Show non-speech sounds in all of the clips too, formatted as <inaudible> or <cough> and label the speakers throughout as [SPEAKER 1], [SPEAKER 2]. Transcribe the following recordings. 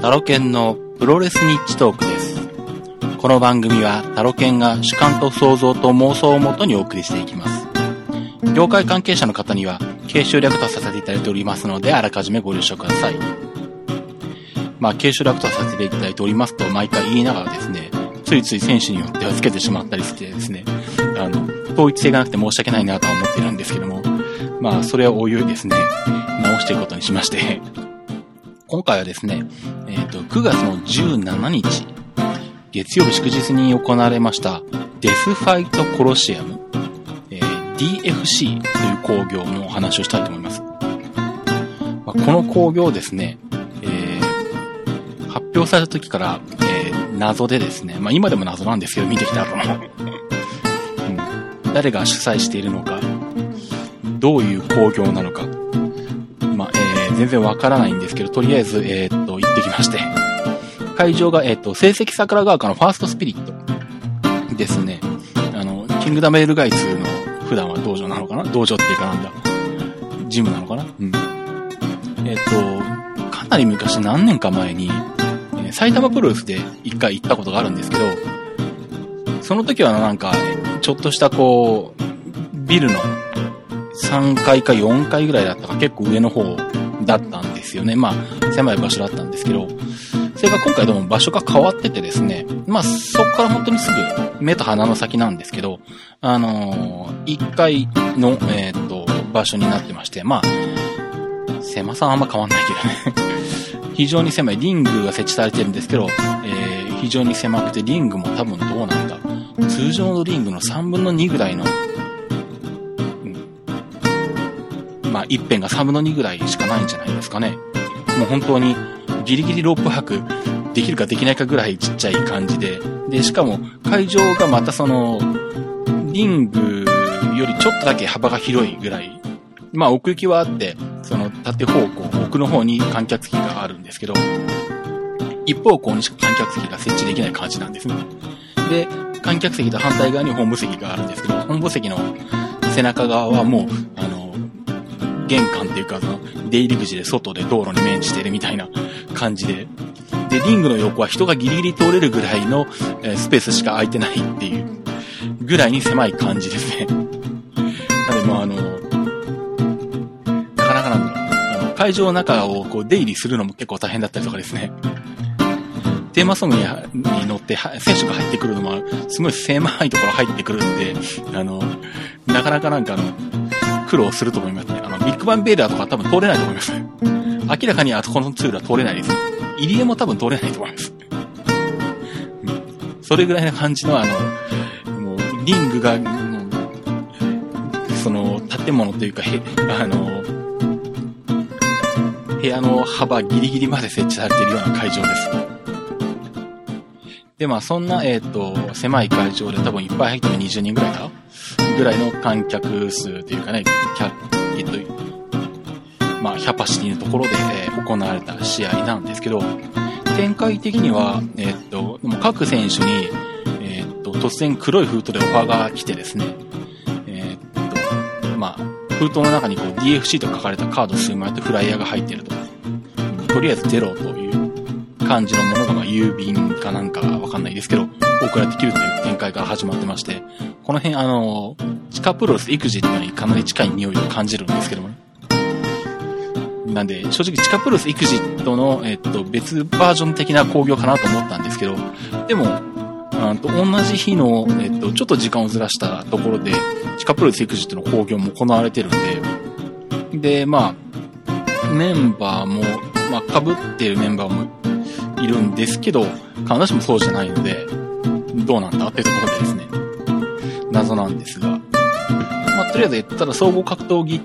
[SPEAKER 1] タロケンのプロレスニッチトークです。この番組はタロケンが主観と想像と妄想をもとにお送りしていきます。業界関係者の方には、継承略とさせていただいておりますので、あらかじめご了承ください。まあ、継承略とさせていただいておりますと、毎回言いながらですね、ついつい選手によってはつけてしまったりしてですね、あの、統一性がなくて申し訳ないなとは思ってるんですけども、まあ、それをおいおいですね、直していくことにしまして、今回はですね、えっ、と、9月の17日、月曜日祝日に行われました、デスファイトコロシアム、えー DFC という工業のお話をしたいと思います。まあこの工業ですね、えー発表された時から、えー謎でですね、まあ今でも謎なんですけど、見てきた後も、<laughs> うん。誰が主催しているのか、どういう工業なのか、全然わからないんですけど、とりあえず、えーっと、行ってきまして。会場が、えーっと、成績桜川丘のファーストスピリットですね。あの、キングダムエルガイツの普段は道場なのかな？道場っていうかなんだ。ジムなのかな？うん。えっと、かなり昔、何年か前に、え埼玉プロレスで一回行ったことがあるんですけど、その時はなんか、ちょっとしたこう、ビルの3階か4階ぐらいだったか結構上の方だったんですよね。まあ、狭い場所だったんですけど、それが今回でも場所が変わっててですね、まあそこから本当にすぐ目と鼻の先なんですけど、あのー、1階の、えーっと、場所になってまして、まあ、狭さはあんま変わんないけどね。<laughs> 非常に狭いリングが設置されてるんですけど、えー、非常に狭くてリングも多分どうなんだ。通常のリングの3分の2ぐらいのま、一辺が3分の2ぐらいしかないんじゃないですかね。もう本当にギリギリロープ泊できるかできないかぐらいちっちゃい感じで。で、しかも会場がまたその、リングよりちょっとだけ幅が広いぐらい。まあ奥行きはあって、その縦方向、奥の方に観客席があるんですけど、一方向にしか観客席が設置できない感じなんですね。で、観客席と反対側に本部席があるんですけど、本部席の背中側はもう、あの、玄関っていうか、その、出入り口で外で道路に面してるみたいな感じで。で、リングの横は人がギリギリ通れるぐらいの、えースペースしか空いてないっていうぐらいに狭い感じですね。なので、もうあの、なかなかなんだろう。あの会場の中をこう出入りするのも結構大変だったりとかですね。テーマソングに乗って選手が入ってくるのも、すごい狭いところ入ってくるんで、あの、なかなかなんかあの、苦労すると思いますね。あの、ビッグバンベーダーとか多分通れないと思います。明らかにあそこのツールは通れないです。入り江も多分通れないと思います。それぐらいな感じのあの、もう、リングが、もうその、建物というか、へ、あの、部屋の幅ギリギリまで設置されているような会場です。で、まあ、そんな、えっ、と、狭い会場で多分いっぱい入っても20人ぐらいかぐらいの観客数というかね、キャえっ、と、まあ、キャパシティのところで、え行われた試合なんですけど、展開的には、えっ、と、でも各選手に、えっ、と、突然黒い封筒でオファーが来てですね、えっ、と、まあ、封筒の中にこう DFC と書かれたカード数枚とフライヤーが入ってると。とりあえずゼロという感じのものが、まあ、郵便かなんかわかんないですけど、送られてきるという展開から始まってまして、この辺あの、地下プロレス育児ってのにかなり近い匂いを感じるんですけどもね。なんで、正直地下プロレス育児との、えっと、別バージョン的な興行かなと思ったんですけど、でも、あと同じ日の、えっと、ちょっと時間をずらしたところで、地下プロレス育児との興行も行われてるんで、で、まあ、メンバーも、まあ、被ってるメンバーもいるんですけど、必ずしもそうじゃないので、どうなんだっていうところでですね、謎なんですが、まあ、とりあえずたら総合格闘技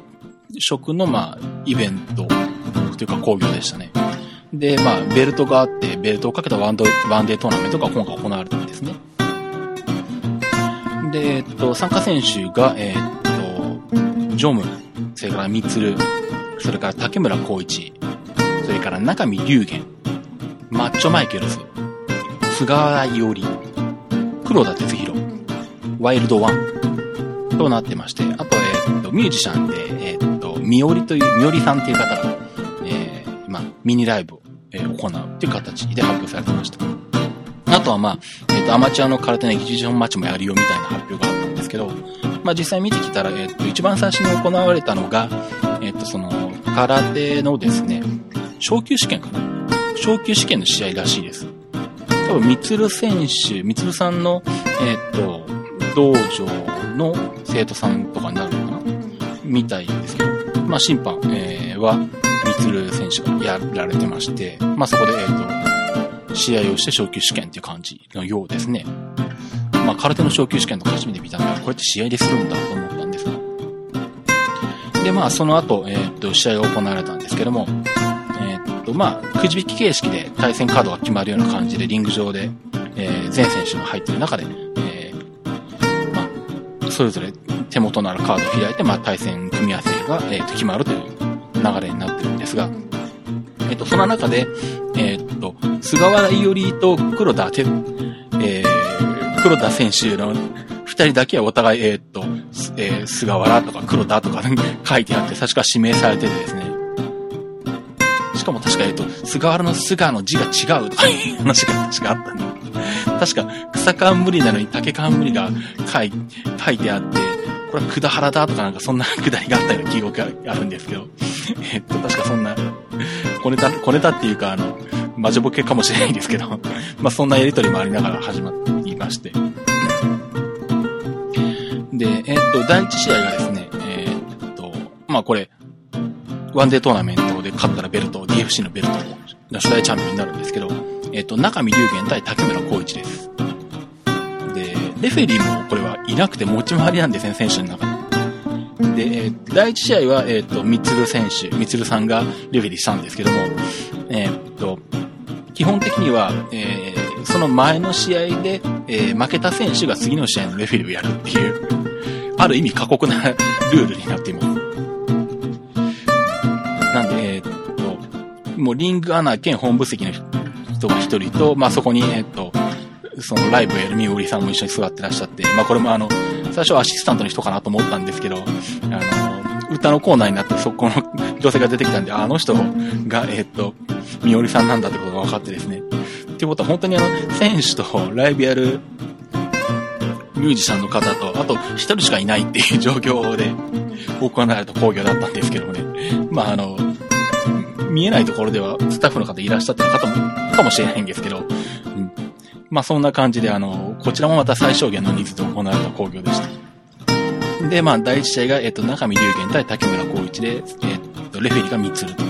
[SPEAKER 1] 色の、まあ、イベントというか工業でしたね。で、まあ、ベルトがあって、ベルトをかけたワンドワンデートーナメントが今回行われたんですね。で、えっと、参加選手が、えっと、ジョム、それからミツル、それから竹村光一、それから中見龍玄、マッチョマイケルズ、菅原伊織、黒田哲弘、ワイルドワンとなってまして、あと、えっと、ミュージシャンで、えっと、みおりという、みおりさんっていう方が、えー、まあ、ミニライブを、え、行うっていう形で発表されてました。あとはまあ、えっ、ー、と、アマチュアの空手のエキシビションマッチもやるよみたいな発表があったんですけど、まあ実際見てきたら、えっ、ー、と、一番最初に行われたのが、えっ、と、その、空手のですね、昇級試験かな？昇級試験の試合らしいです。多分、みつる選手、みつるさんの、えっ、と、道場の生徒さんとかになるのかな？みたいですけど、まあ審判、えー、は、みつる選手がやられてまして、まあそこで、えっ、と、試合をして昇級試験っていう感じのようですね。まあ、空手の昇級試験とか初めて見たので、こうやって試合でするんだと思ったんですが。で、まあ、その後、えー、と、試合が行われたんですけども、えー、と、まあ、くじ引き形式で対戦カードが決まるような感じで、リング上で、え、全選手が入ってる中で、それぞれ手元のあるカードを開いて、まあ、対戦組み合わせが、えー、と、決まるという流れになってるんですが、えっと、その中で、え、っと、菅原伊織と黒田て、えー、黒田選手の二人だけはお互い、え、っと、えー、菅原とか黒田とか書いてあって、確か指名されててですね。しかも確か、えっと、菅原の菅の字が違うという話が確かあったんだ。確か、草冠なのに竹冠が書い書いてあって、これは管原だとかなんかそんな <laughs> くだりがあったような記憶があるんですけど、えっと、確かそんな、小ネタ、小ネタっていうか、あの、マジボケかもしれないんですけど、<laughs> まあそんなやりとりもありながら始まっていまして。で、えっと、第一試合がですね、えっと、まあこれ、ワンデートーナメントで勝ったらベルト、DFC のベルトの初代チャンピオンになるんですけど、えっと、中見龍玄対竹村光一です。で、レフェリーもこれはいなくて持ち回りなんですね、選手の中で。で、え、第一試合は、えっ、と、みつる選手、みつるさんがレフェリーしたんですけども、えっ、と、基本的には、えー、その前の試合で、えー、負けた選手が次の試合のレフェリーをやるっていう、ある意味過酷なルールになっています。なんで、えっ、と、もうリングアナ兼本部席の人が一人と、まあ、そこに、えっ、と、そのライブをやるみおりさんも一緒に座ってらっしゃって、まあこれもあの、最初はアシスタントの人かなと思ったんですけど、あの、歌のコーナーになってそこの <laughs> 女性が出てきたんで、あの人が、えっと、みおりさんなんだってことが分かってですね。っていうことは本当にあの、選手とライブやるミュージシャンの方と、あと一人しかいないっていう状況で行われた工業だったんですけどもね。まああの、見えないところではスタッフの方いらっしゃってる方も、かもしれないんですけど、まあそんな感じで、あの、こちらもまた最小限の人数で行われた工業でした。で、まあ第一試合が、えっと、中見龍玄対竹村光一で、えっと、レフェリーが三つると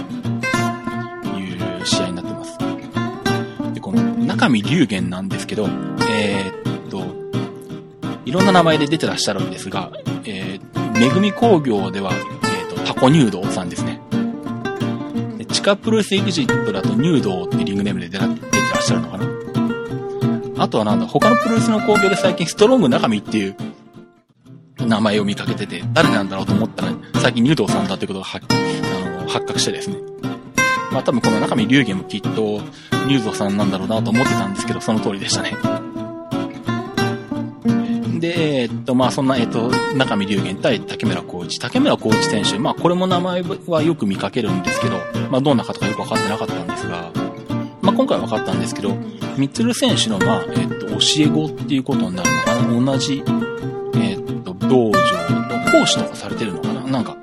[SPEAKER 1] いう試合になってます。で、この中見龍玄なんですけど、えー、っと、いろんな名前で出てらっしゃるんですが、えー、めぐみ工業では、え、っと、タコ入道さんですね。地下プロレスエグジットだと入道ってリングネームで出てらっしゃるのかな？あとはなんだ、他のプロレスの工業で最近ストロング中身っていう名前を見かけてて、誰なんだろうと思ったら、最近入道さんだってことが発あの発覚してですね。まあ多分この中身龍玄もきっと入道さんなんだろうなと思ってたんですけど、その通りでしたね。で、えー、っと、まあそんな、えー、っと、中身龍玄対竹村光一。竹村光一選手、まあこれも名前はよく見かけるんですけど、まあどんな方かよくわかってなかったんですが、まあ今回は分かったんですけど、ミツル選手の、まあ、えっ、と、教え子っていうことになるのかな同じ、えっ、と、道場の講師とかされてるのかななんか、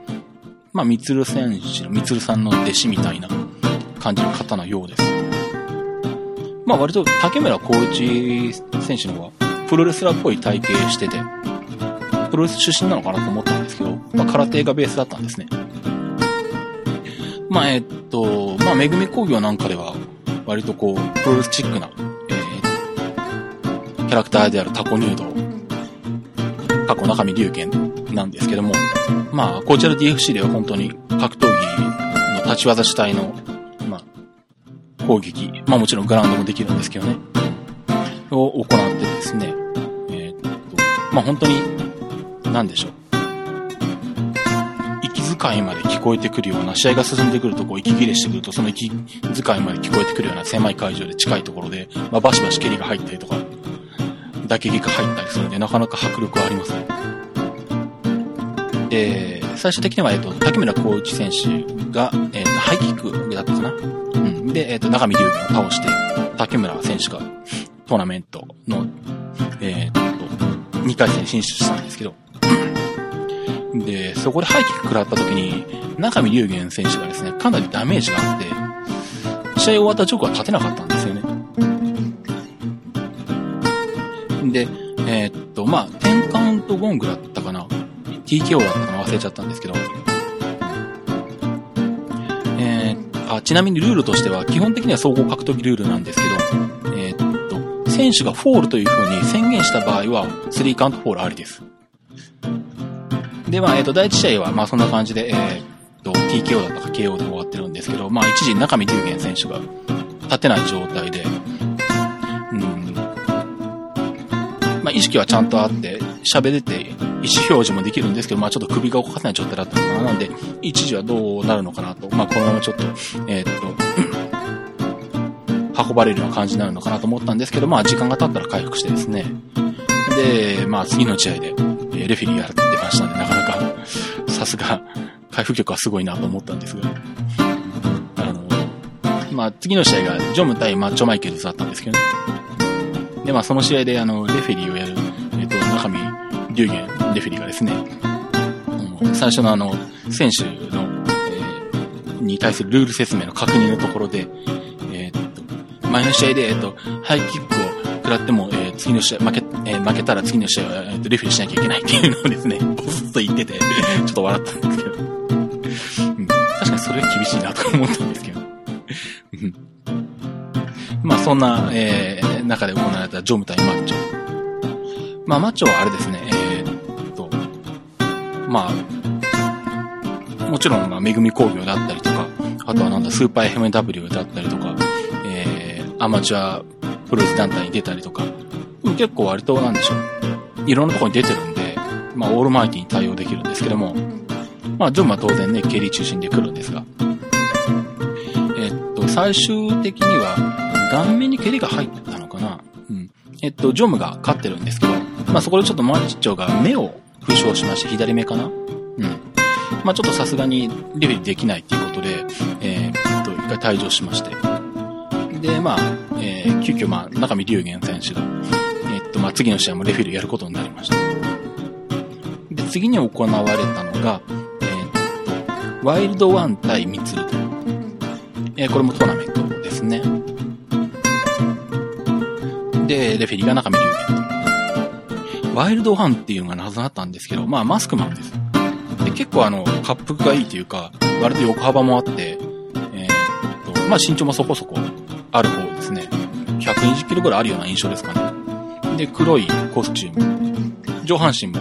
[SPEAKER 1] まあ、ミツル選手の、ミツルさんの弟子みたいな感じの方のようです。まあ、割と竹村光一選手の方は、プロレスラーっぽい体型してて、プロレス出身なのかなと思ったんですけど、まあ、空手がベースだったんですね。まあ、えっと、まあ、めぐみ工業なんかでは、割とこう、プロレスチックな、えー、キャラクターであるタコ入道、過去中身龍拳なんですけども、まあ、こちら DFC では本当に格闘技の立ち技主体の、まあ、攻撃、まあもちろんグラウンドもできるんですけどね、を行ってですね、まあ本当に、なんでしょう息。遣いまで聞こえてくるような、試合が進んでくるとこう息切れしてくると、その息遣いまで聞こえてくるような狭い会場で近いところで、まあ、バシバシ蹴りが入ったりとか、打撃が入ったりするんで、なかなか迫力はありますね。で、最終的には、えっ、と、竹村光一選手が、えっ、と、ハイキックだったかな。うん。で、えっ、と、中見龍を倒して、竹村選手がトーナメントの、えっ、と、2回戦進出したんですけど、で、そこでハイキック食らった時に、中見龍玄選手がですね、かなりダメージがあって、試合終わった直後は勝てなかったんですよね。で、えー、っと、まあ、10カウントゴングだったかな ?TKO だったかな忘れちゃったんですけど。えー、あ、ちなみにルールとしては、基本的には総合格闘技ルールなんですけど、え、選手がフォールという風に宣言した場合は、3カウントフォールありです。で、まあ、えっ、と、第一試合は、まあ、そんな感じで、えー、っと、TKO だったか KO で終わってるんですけど、まあ、一時中見龍玄選手が立てない状態で、うんまあ、意識はちゃんとあって、喋れて、意思表示もできるんですけど、まあ、ちょっと首が動かせない状態だったのかな。なんで、一時はどうなるのかなと。まあ、このままちょっと、えー、っと、運ばれるような感じになるのかなと思ったんですけど、まあ、時間が経ったら回復してですね。で、まあ、次の試合で、えレフェリーやってましたんで、なかなか、さすが、回復力はすごいなと思ったんですが。あの、まあ、次の試合が、ジョム対マッチョマイケルズだったんですけどね。で、まあ、その試合で、あの、レフェリーをやる、えっ、と、中身龍玄レフェリーがですね、最初のあの、選手の、えー、に対するルール説明の確認のところで、前の試合で、えっ、と、ハイキックを食らっても、えー、次の試合、負け、えー、負けたら次の試合は、えっ、と、レフェリーしなきゃいけないっていうのをですね、<laughs> ボスッと言ってて、<laughs> ちょっと笑ったんですけど、うん、確かにそれは厳しいなと思ったんですけど、まあ、そんな、えー、中で行われたジョム対マッチョ。まあ、マッチョはあれですね、えー、っと、まあ、もちろん、まあ、めぐみ工業だったりとか、あとはなんだ、スーパー FMW だったりとか、アマチュアプロレス団体に出たりとか、結構割となんでしょう。いろんなとこに出てるんで、まあ、オールマイティに対応できるんですけども、まあ、ジョンは当然ね、蹴り中心で来るんですが、えっと、最終的には、顔面に蹴りが入ったのかなうん。えっと、ジョムが勝ってるんですけど、まあそこでちょっとマッチョが目を負傷しまして、左目かなうん。まあちょっとさすがにレベルできないっていうことで、えー、っと、一回退場しまして。で、まあ、えー、急遽まあ、中見龍玄選手が、えー、っと、まあ次の試合もレフェルやることになりました。で、次に行われたのが、えー、っと、ワイルドワン対ミツルと。えー、これもトーナメントですね。で、レフェリーが中見龍玄と。ワイルドファンっていうのが謎だったんですけど、まあマスクマンです。で、結構あの、滑腹がいいというか、割と横幅もあって、えー、っと、まあ身長もそこそこある方ですね。120キロぐらいあるような印象ですかね。で、黒いコスチューム。上半身も、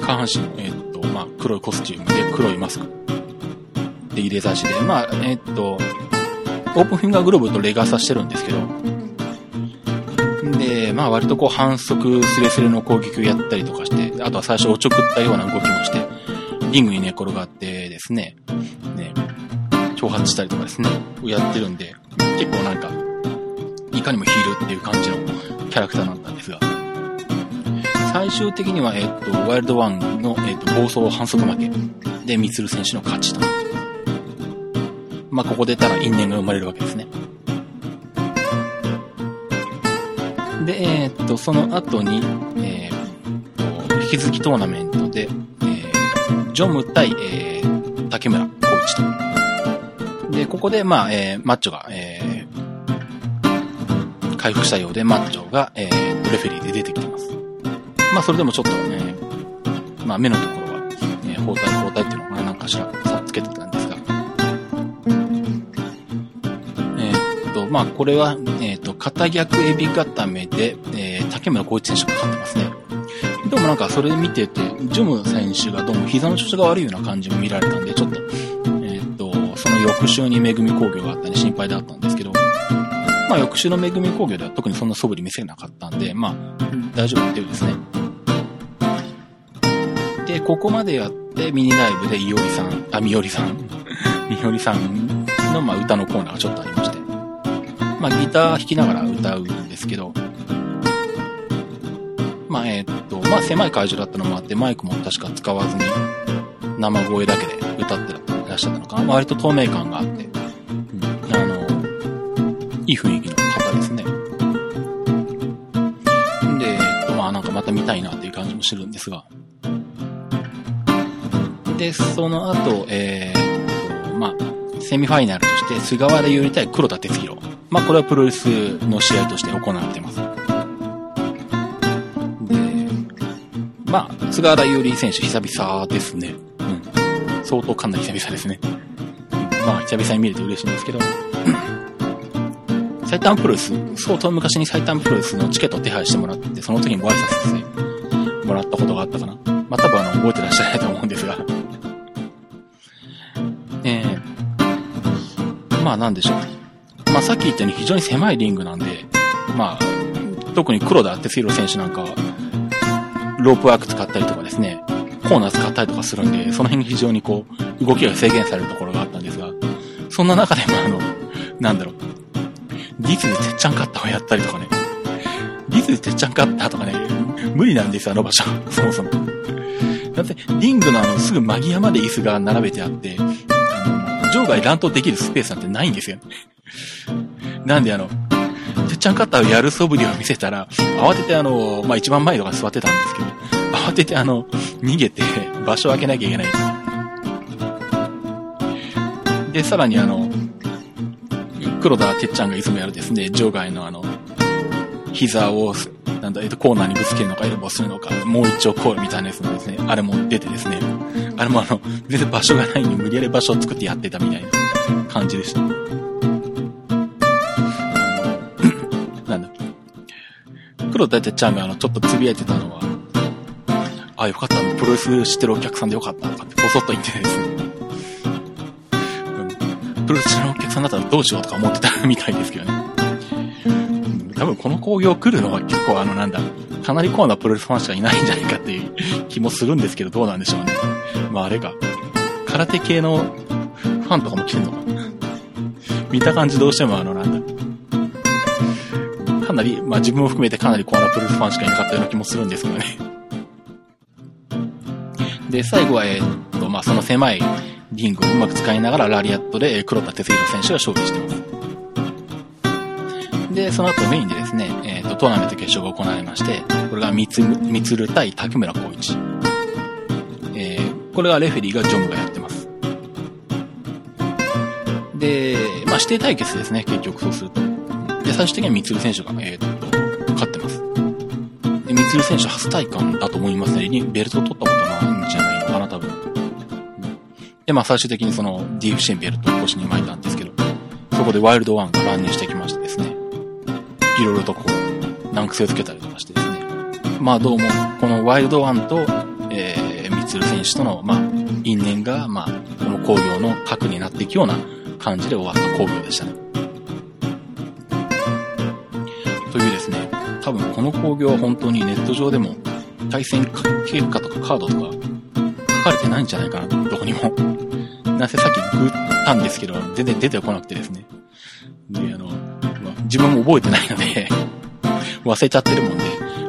[SPEAKER 1] 下半身も、えー、っと、まあ黒いコスチュームで黒いマスク。で、入れ差しで、まあ、えー、っと、オープンフィンガーグローブとレガーさしてるんですけど、で、まあ割とこう反則スレスレの攻撃をやったりとかして、あとは最初おちょくったような動きもして、リングに寝転がってですね、ね、挑発したりとかですね、をやってるんで、結構なんか、いかにもヒールっていう感じのキャラクターだったんですが、最終的には、えっ、と、ワイルドワンの、えっ、と、暴走反則負けで、ミツル選手の勝ちと。まあ、ここでたら因縁が生まれるわけですね。で、えー、っと、その後に、えー、と、引き続きトーナメントで、えー、ジョム対、えー、竹村。ここで、まあ、えー、マッチョが、えー、回復したようで、マッチョが、えー、レフェリーで出てきてます。まあ、それでもちょっとね、まあ、目のところは、えー、包帯、包帯っていうのかな、なんかしら、さつけてたんですが。えー、っと、まあ、これは、えっ、と、片逆エビ固めで、えー、竹村光一選手が勝ってますね。でもなんかそれ見てて、ジョム選手がどうも膝の調子が悪いような感じも見られたんで、ちょっと、翌週に恵み工業があったんで心配だったんですけど、まあ翌週の恵み工業では特にそんな素振り見せなかったんで、まあ、大丈夫っていうですね。で、ここまでやって、ミニライブでいおりさん、あ、みおりさん、<laughs> みおりさんの、まあ、歌のコーナーがちょっとありまして、まあ、ギター弾きながら歌うんですけど、まあ、えー、っと、まあ、狭い会場だったのもあって、マイクも確か使わずに、生声だけで歌ってらっしゃったのかな。割と透明感があって、うん、あの、いい雰囲気の方ですね。で、えっと、まあなんかまた見たいなっていう感じもするんですが。で、その後、えー、っと、まあ、セミファイナルとして、菅原優り対黒田哲弘。まあ、これはプロレスの試合として行われてます。で、まあ、菅原優里選手久々ですね。相当かなり久々ですね。まあ、久々に見れて嬉しいんですけど、<coughs> 埼玉プロレス、相当昔に埼玉プロレスのチケットを手配してもらって、その時にご挨拶ですね、もらったことがあったかな。まあ、多分あの、覚えてらっしゃらないと思うんですが。<laughs> えー、まあ、なんでしょう。まあ、さっき言ったように非常に狭いリングなんで、まあ、特に黒田哲弘選手なんかは、ロープワーク使ったりとかですね、コーナー使ったりとかするんで、その辺に非常にこう、動きが制限されるところがあったんですが、そんな中でもあの、なんだろう、ディズでてっちゃんカッターをやったりとかね、ディズでてっちゃんカッターとかね、無理なんですよ、あの場所。<laughs> そもそも。だって、リングのあの、すぐ間際まで椅子が並べてあって、あの、場外乱闘できるスペースなんてないんですよ。なんであの、てっちゃんカッターをやる素振りを見せたら、慌ててあの、まあ、一番前とか座ってたんですけど、慌ててあの、逃げて場所を開けなきゃいけないん。ですで、さらにあの、黒田てっちゃんがいつもやるですね、場外のあの、膝を、なんだ、えっと、コーナーにぶつけるのか、エルボーするのか、もう一丁こうみたいなやつもですね、あれも出てですね、あれもあの、全然場所がないのに無理やり場所を作ってやってたみたいな感じでした。<coughs> なんだ黒田てっちゃんがあの、ちょっとつぶやいてたのは、あ、よかった、プロレス知ってるお客さんでよかったとかって、ぽそっと言ってですね。プロレスのお客さんだったらどうしようとか思ってたみたいですけどね。多分この工業来るのは結構あの、なんだ、かなりコアなプロレスファンしかいないんじゃないかっていう気もするんですけど、どうなんでしょうね。まああれか。空手系のファンとかも来てんのかな。見た感じどうしてもあの、なんだ、かなり、まあ自分を含めてかなりコアなプロレスファンしかいなかったような気もするんですけどね。で、最後は、えー、っと、まあその狭いリングをうまく使いながらラリアットで黒田哲弘選手が勝利してます。で、その後メインでですね、えー、っと、トーナメント決勝が行われまして、これが三つ、三つる対竹村光一。えー、これはレフェリーがジョンがやってます。で、まあ指定対決ですね、結局そうすると。で、最終的には三つ選手が、えー、っと。で、三つ選手初体感だと思いますね。ベルト取ったことないんじゃないのかな、多分。で、まあ最終的にその DFC ベルトを腰に巻いたんですけど、そこでワイルドワンが乱入してきましてですね、いろいろとこう、難癖をつけたりとかしてですね、まあどうも、このワイルドワンと、えー、三つ選手との、まあ、因縁が、まあ、この工業の核になっていくような感じで終わった工業でしたね。多分この工業は本当にネット上でも対戦結果とかカードとか書かれてないんじゃないかな、どこにも。なぜさっきグったんですけど、全然出てこなくてですね。で、あの、ま、自分も覚えてないので忘れちゃってるもんで、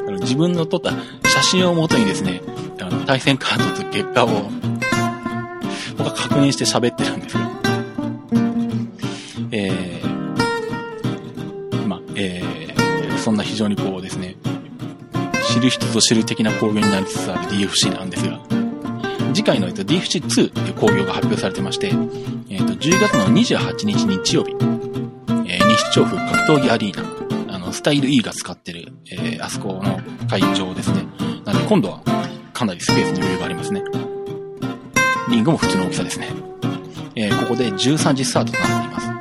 [SPEAKER 1] あの自分の撮った写真をもとにですね、あの対戦カードと結果を僕は確認して喋ってるんですよ。え常にこうですね、知る人ぞ知る的な工業になりつつある DFC なんですが、次回の、DFC2 という工業が発表されてまして、えっと、10月の28日日曜日、えー、西調布格闘技アリーナ、あの、スタイル E が使ってる、えー、あそこの会場ですね。なので今度はかなりスペースに余裕がありますね。リングも普通の大きさですね。えー、ここで13時スタートとなっています。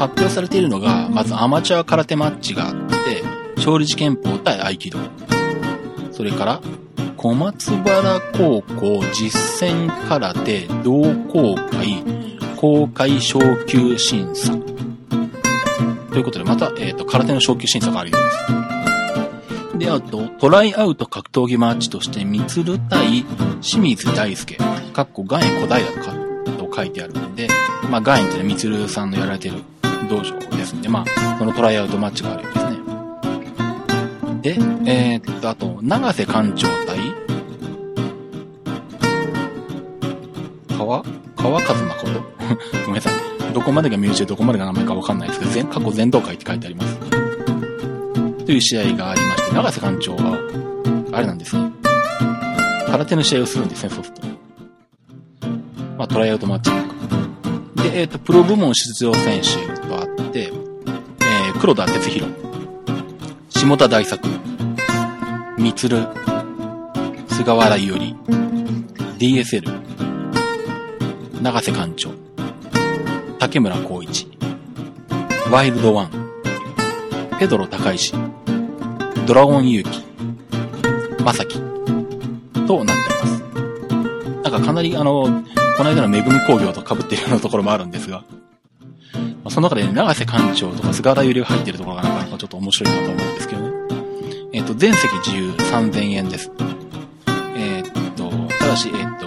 [SPEAKER 1] 発表されているのが、まずアマチュア空手マッチがあって、勝利寺拳法対合気道。それから、小松原高校実践空手同好会公開昇級審査。ということで、また、えっ、ー、と、空手の昇級審査があるようです。で、あと、トライアウト格闘技マッチとして、三鶴対清水大輔、かっこ岩塩小平と書いてあるんで、まあ、ガインってね、みつるさんのやられてる道場ですんで、まあ、このトライアウトマッチがあるようですね。で、えー、っと、あと、長瀬館長対、川？川和誠 <laughs> ごめんなさい。どこまでが身内でどこまでが名前かわかんないですけど、全過去全道会って書いてあります。という試合がありまして、長瀬館長は、あれなんですね。空手の試合をするんですね、そうすると。まあ、トライアウトマッチ。で、えっ、ー、と、プロ部門出場選手とあって、えー、黒田哲弘、下田大作、三鶴、菅原伊織、DSL、長瀬館長、竹村光一、ワイルドワン、ペドロ高石、ドラゴン勇気、まさき、となっています。なんかかなりあの、この間のめぐみ工業と被っているようなところもあるんですが、その中で、ね、長瀬館長とか菅原ゆりが入ってるところがなかなかちょっと面白いなと思うんですけどね。えっ、ー、と、全席自由3000円です。えっ、ー、と、ただし、えっ、ー、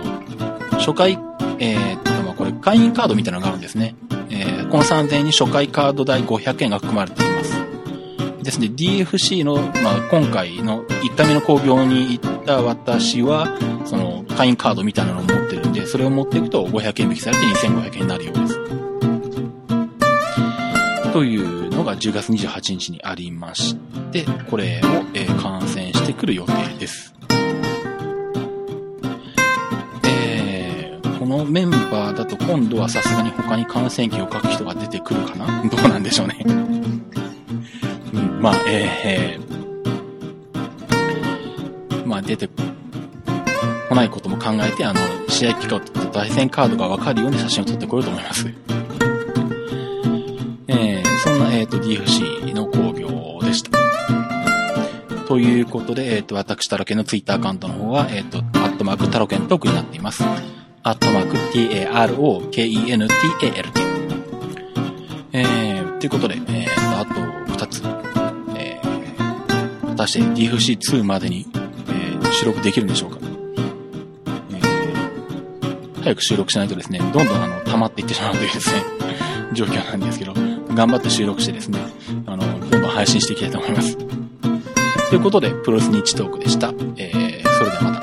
[SPEAKER 1] と、初回、えっと、まあ、これ会員カードみたいなのがあるんですね。えこの3000円に初回カード代500円が含まれています。ですね、DFC の、まあ、今回の1回目の興行に行った私は、その、会員カードみたいなのを持ってるんで、それを持っていくと500円引きされて2500円になるようです。というのが10月28日にありまして、これを、えー、観戦してくる予定です。えー、このメンバーだと今度はさすがに他に感染機を書く人が出てくるかな？<laughs> どうなんでしょうね。<laughs> うん、まあ、えー、まあ出てこないことも考えて、あの、試合機会と対戦カードがわかるように写真を撮ってこようと思います。ZDFC の工業でした。ということで、えっ、ー、と、私、タロケンのツイッターアカウントの方は、えっ、ー、と、アットマークタロケントークになっています。アットマーク t-a-r-o-k-e-n-t-a-l-k。えー、ということで、えー、あと2つ。えー、果たして DFC2 までに、えー、収録できるんでしょうか早く収録しないとですね、どんどんあの、溜まっていってしまうというですね、状況なんですけど、頑張って収録してですね、あの、どんどん配信していきたいと思います。ということで、プロレスニッチトークでした。えー、それではまた。